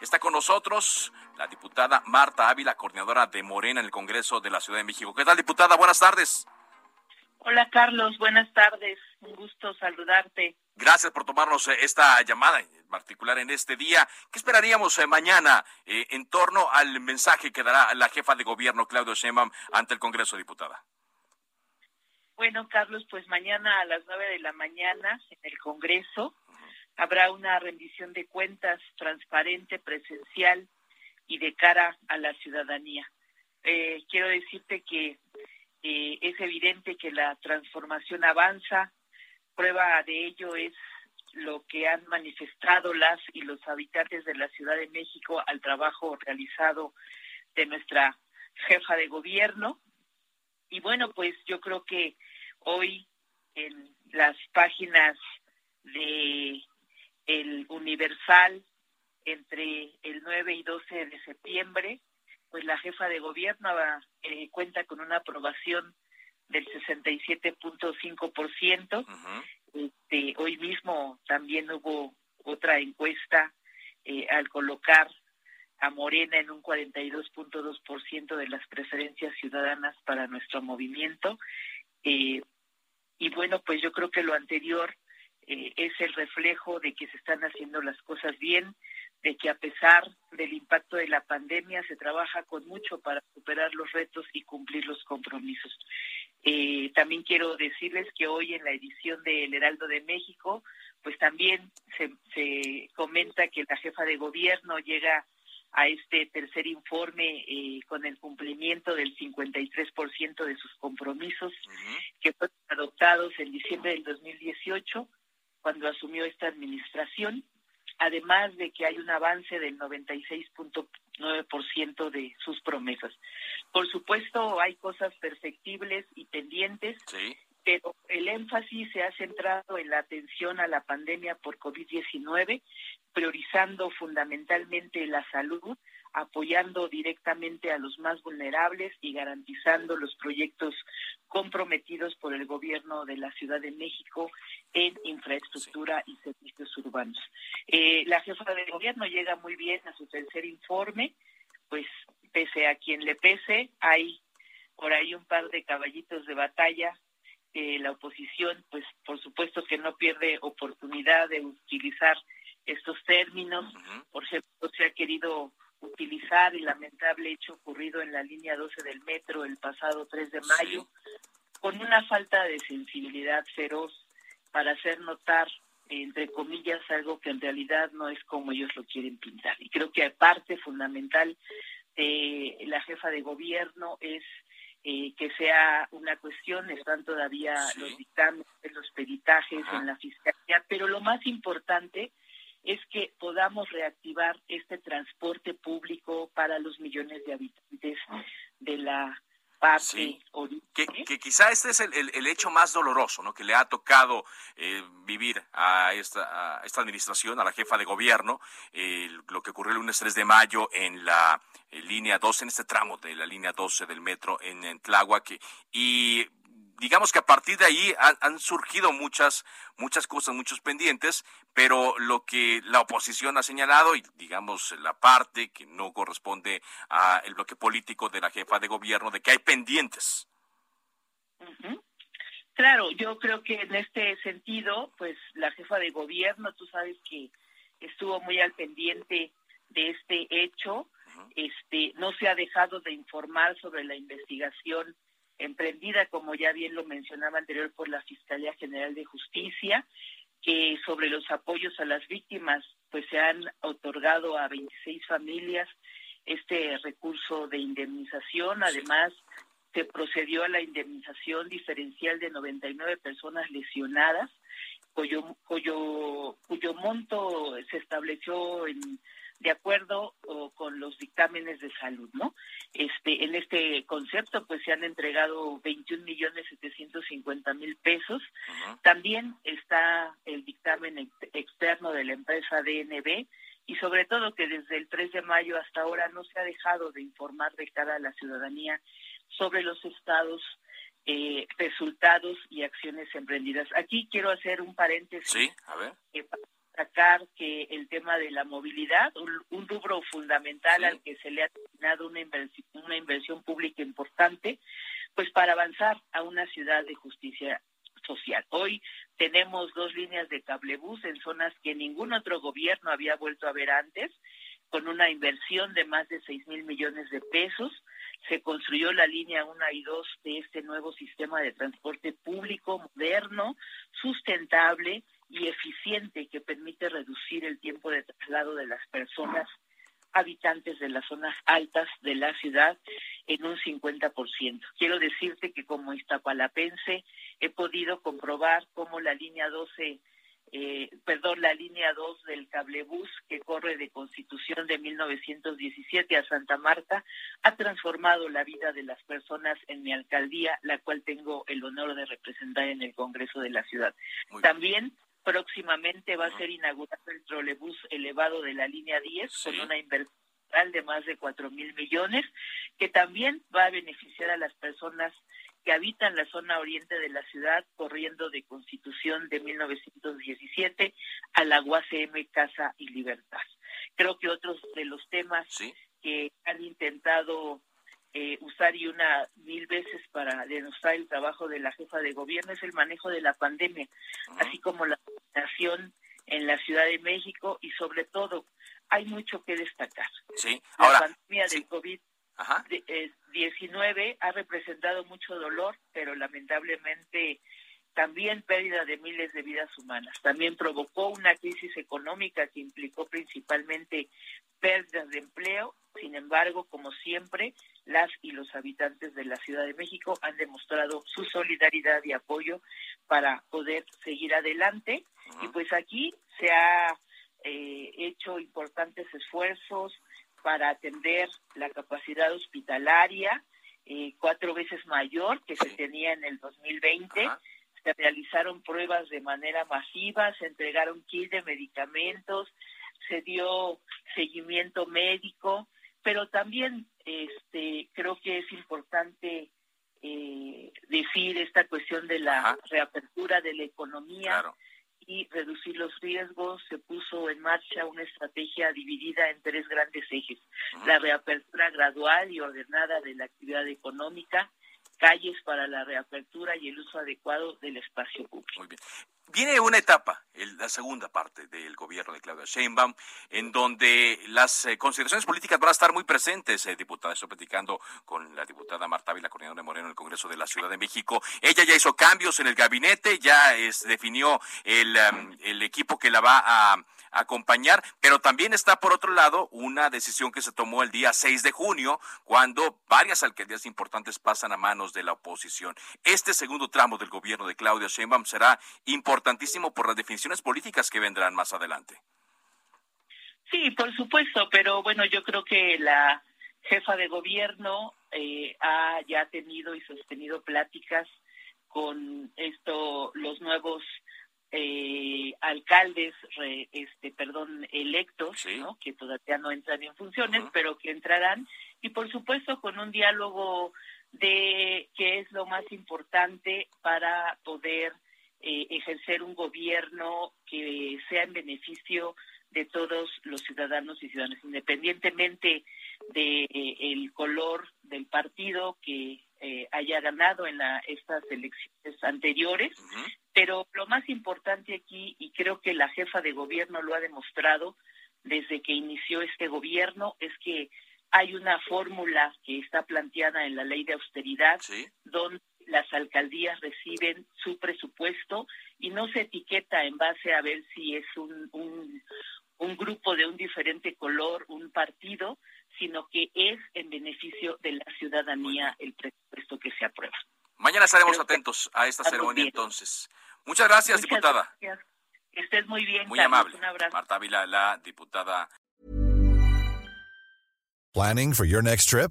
Está con nosotros la diputada Marta Ávila, coordinadora de Morena en el Congreso de la Ciudad de México. ¿Qué tal, diputada? Buenas tardes. Hola, Carlos. Buenas tardes. Un gusto saludarte. Gracias por tomarnos eh, esta llamada, en particular en este día. ¿Qué esperaríamos eh, mañana eh, en torno al mensaje que dará la jefa de gobierno, Claudio Sheinbaum, ante el Congreso, diputada? Bueno, Carlos, pues mañana a las nueve de la mañana en el Congreso habrá una rendición de cuentas transparente, presencial y de cara a la ciudadanía. Eh, quiero decirte que eh, es evidente que la transformación avanza. Prueba de ello es lo que han manifestado las y los habitantes de la Ciudad de México al trabajo realizado de nuestra jefa de gobierno. Y bueno, pues yo creo que hoy en las páginas de el Universal entre el 9 y 12 de septiembre, pues la jefa de gobierno eh, cuenta con una aprobación del 67.5%. este, hoy mismo también hubo otra encuesta eh, al colocar a Morena en un 42.2% de las preferencias ciudadanas para nuestro movimiento. Eh, y bueno, pues yo creo que lo anterior eh, es el reflejo de que se están haciendo las cosas bien, de que a pesar del impacto de la pandemia se trabaja con mucho para superar los retos y cumplir los compromisos. Eh, también quiero decirles que hoy en la edición de El Heraldo de México, pues también se, se comenta que la jefa de gobierno llega a este tercer informe eh, con el cumplimiento del 53% de sus compromisos que fueron adoptados en diciembre del 2018 cuando asumió esta administración, además de que hay un avance del 96.9% de sus promesas. Por supuesto, hay cosas perfectibles y pendientes, pero el énfasis se ha centrado en la atención a la pandemia por COVID-19, priorizando fundamentalmente la salud, apoyando directamente a los más vulnerables y garantizando los proyectos comprometidos por el gobierno de la Ciudad de México en infraestructura y servicios urbanos. Eh, la jefa de gobierno llega muy bien a su tercer informe, pues pese a quien le pese, hay por ahí un par de caballitos de batalla la oposición, pues por supuesto que no pierde oportunidad de utilizar estos términos. Por ejemplo, se ha querido utilizar el lamentable hecho ocurrido en la línea 12 del metro el pasado 3 de mayo, con una falta de sensibilidad feroz para hacer notar, entre comillas, algo que en realidad no es como ellos lo quieren pintar. Y creo que parte fundamental de la jefa de gobierno es eh, que sea una cuestión, están todavía los dictámenes, los peritajes en la fiscalía, pero lo más importante es que podamos reactivar este transporte público para los millones de habitantes de la parte que, que, quizá este es el, hecho más doloroso ¿no? que le ha tocado eh, vivir a esta, esta administración, a la jefa de gobierno, lo que ocurrió el lunes 3 de mayo en la línea 12, en este tramo de la línea 12 del metro en, en Tláhuac, y digamos que a partir de ahí han, surgido muchas, muchas cosas, muchos pendientes, pero lo que la oposición ha señalado y digamos la parte que no corresponde al bloque político de la jefa de gobierno, de que hay pendientes. Claro, yo creo que en este sentido, pues la jefa de gobierno, tú sabes que estuvo muy al pendiente de este hecho, este, no se ha dejado de informar sobre la investigación emprendida, como ya bien lo mencionaba anterior, por la Fiscalía General de Justicia, que sobre los apoyos a las víctimas, pues se han otorgado a 26 familias este recurso de indemnización. Además, se procedió a la indemnización diferencial de 99 personas lesionadas cuyo, cuyo, cuyo monto se estableció en de acuerdo con los dictámenes de salud, ¿no? Este, en este concepto, pues se han entregado 21 millones 750 mil pesos. También está el dictamen externo de la empresa DNB y sobre todo que desde el 3 de mayo hasta ahora no se ha dejado de informar de cara a la ciudadanía sobre los estados eh, resultados y acciones emprendidas. Aquí quiero hacer un paréntesis. Sí, a ver. Eh, destacar que el tema de la movilidad, un, rubro fundamental al que se le ha asignado una inversión, una inversión pública importante, pues para avanzar a una ciudad de justicia social. Hoy tenemos dos líneas de cablebús en zonas que ningún otro gobierno había vuelto a ver antes, con una inversión de más de 6 mil millones de pesos. Se construyó la línea 1 y 2 de este nuevo sistema de transporte público moderno, sustentable y eficiente que permite reducir el tiempo de traslado de las personas habitantes de las zonas altas de la ciudad en un 50%. Quiero decirte que como iztapalapense he podido comprobar cómo la línea 12 eh, perdón, la línea 2 del cablebús que corre de Constitución de 1917 a Santa Marta ha transformado la vida de las personas en mi alcaldía, la cual tengo el honor de representar en el Congreso de la ciudad. También Próximamente va a ser inaugurado el trolebús elevado de la línea 10 con una inversión de más de cuatro mil millones, que también va a beneficiar a las personas que habitan la zona oriente de la ciudad, corriendo de Constitución de 1917 a la UACM Casa y Libertad. Creo que otros de los temas que han intentado eh, usar y una mil veces para denostar el trabajo de la jefa de gobierno es el manejo de la pandemia, así como la vacunación en la Ciudad de México y sobre todo hay mucho que destacar. Sí. la pandemia del COVID-19 eh, ha representado mucho dolor, pero lamentablemente también pérdida de miles de vidas humanas. También provocó una crisis económica que implicó principalmente pérdidas de empleo. Sin embargo, como siempre, las y los habitantes de la Ciudad de México han demostrado su solidaridad y apoyo para poder seguir adelante. Y pues aquí se ha eh, hecho importantes esfuerzos para atender la capacidad hospitalaria, eh, cuatro veces mayor que se tenía en el 2020. Se realizaron pruebas de manera masiva, se entregaron kits de medicamentos, se dio seguimiento médico, pero también este creo que es importante eh, decir esta cuestión de la reapertura de la economía y reducir los riesgos. Se puso en marcha una estrategia dividida en tres grandes ejes. La reapertura gradual y ordenada de la actividad económica, calles para la reapertura y el uso adecuado del espacio público. Muy bien. Viene una etapa, la segunda parte del gobierno de Claudia Sheinbaum, en donde las eh, consideraciones políticas van a estar muy presentes, eh, diputada. Estoy platicando con la diputada Marta Vila, coordinadora de Moreno en el Congreso de la Ciudad de México. Ella ya hizo cambios en el gabinete, ya definió el, el equipo que la va a acompañar, pero también está por otro lado una decisión que se tomó el día 6 de junio, cuando varias alcaldías importantes pasan a manos de la oposición. Este segundo tramo del gobierno de Claudia Sheinbaum será importantísimo por las definiciones políticas que vendrán más adelante. Sí, por supuesto, pero bueno, yo creo que la jefa de gobierno eh, ha ya tenido y sostenido pláticas con esto los nuevos eh, alcaldes, este, perdón, electos, que todavía no entran en funciones, pero que entrarán, y por supuesto con un diálogo de qué es lo más importante para poder eh, ejercer un gobierno que sea en beneficio de todos los ciudadanos y ciudadanas, independientemente de eh, el color del partido que eh, haya ganado en la, estas elecciones anteriores, pero lo más importante aquí, y creo que la jefa de gobierno lo ha demostrado desde que inició este gobierno, es que hay una fórmula que está planteada en la ley de austeridad, donde las alcaldías reciben su presupuesto y no se etiqueta en base a ver si es un, un, un grupo de un diferente color, un partido, sino que es en beneficio de la ciudadanía el presupuesto que se aprueba. Mañana estaremos atentos a esta ceremonia entonces. Muchas gracias, diputada. Gracias. Que estés muy bien. Muy amable. Un abrazo. Marta Ávila, la diputada. Planning for your next trip?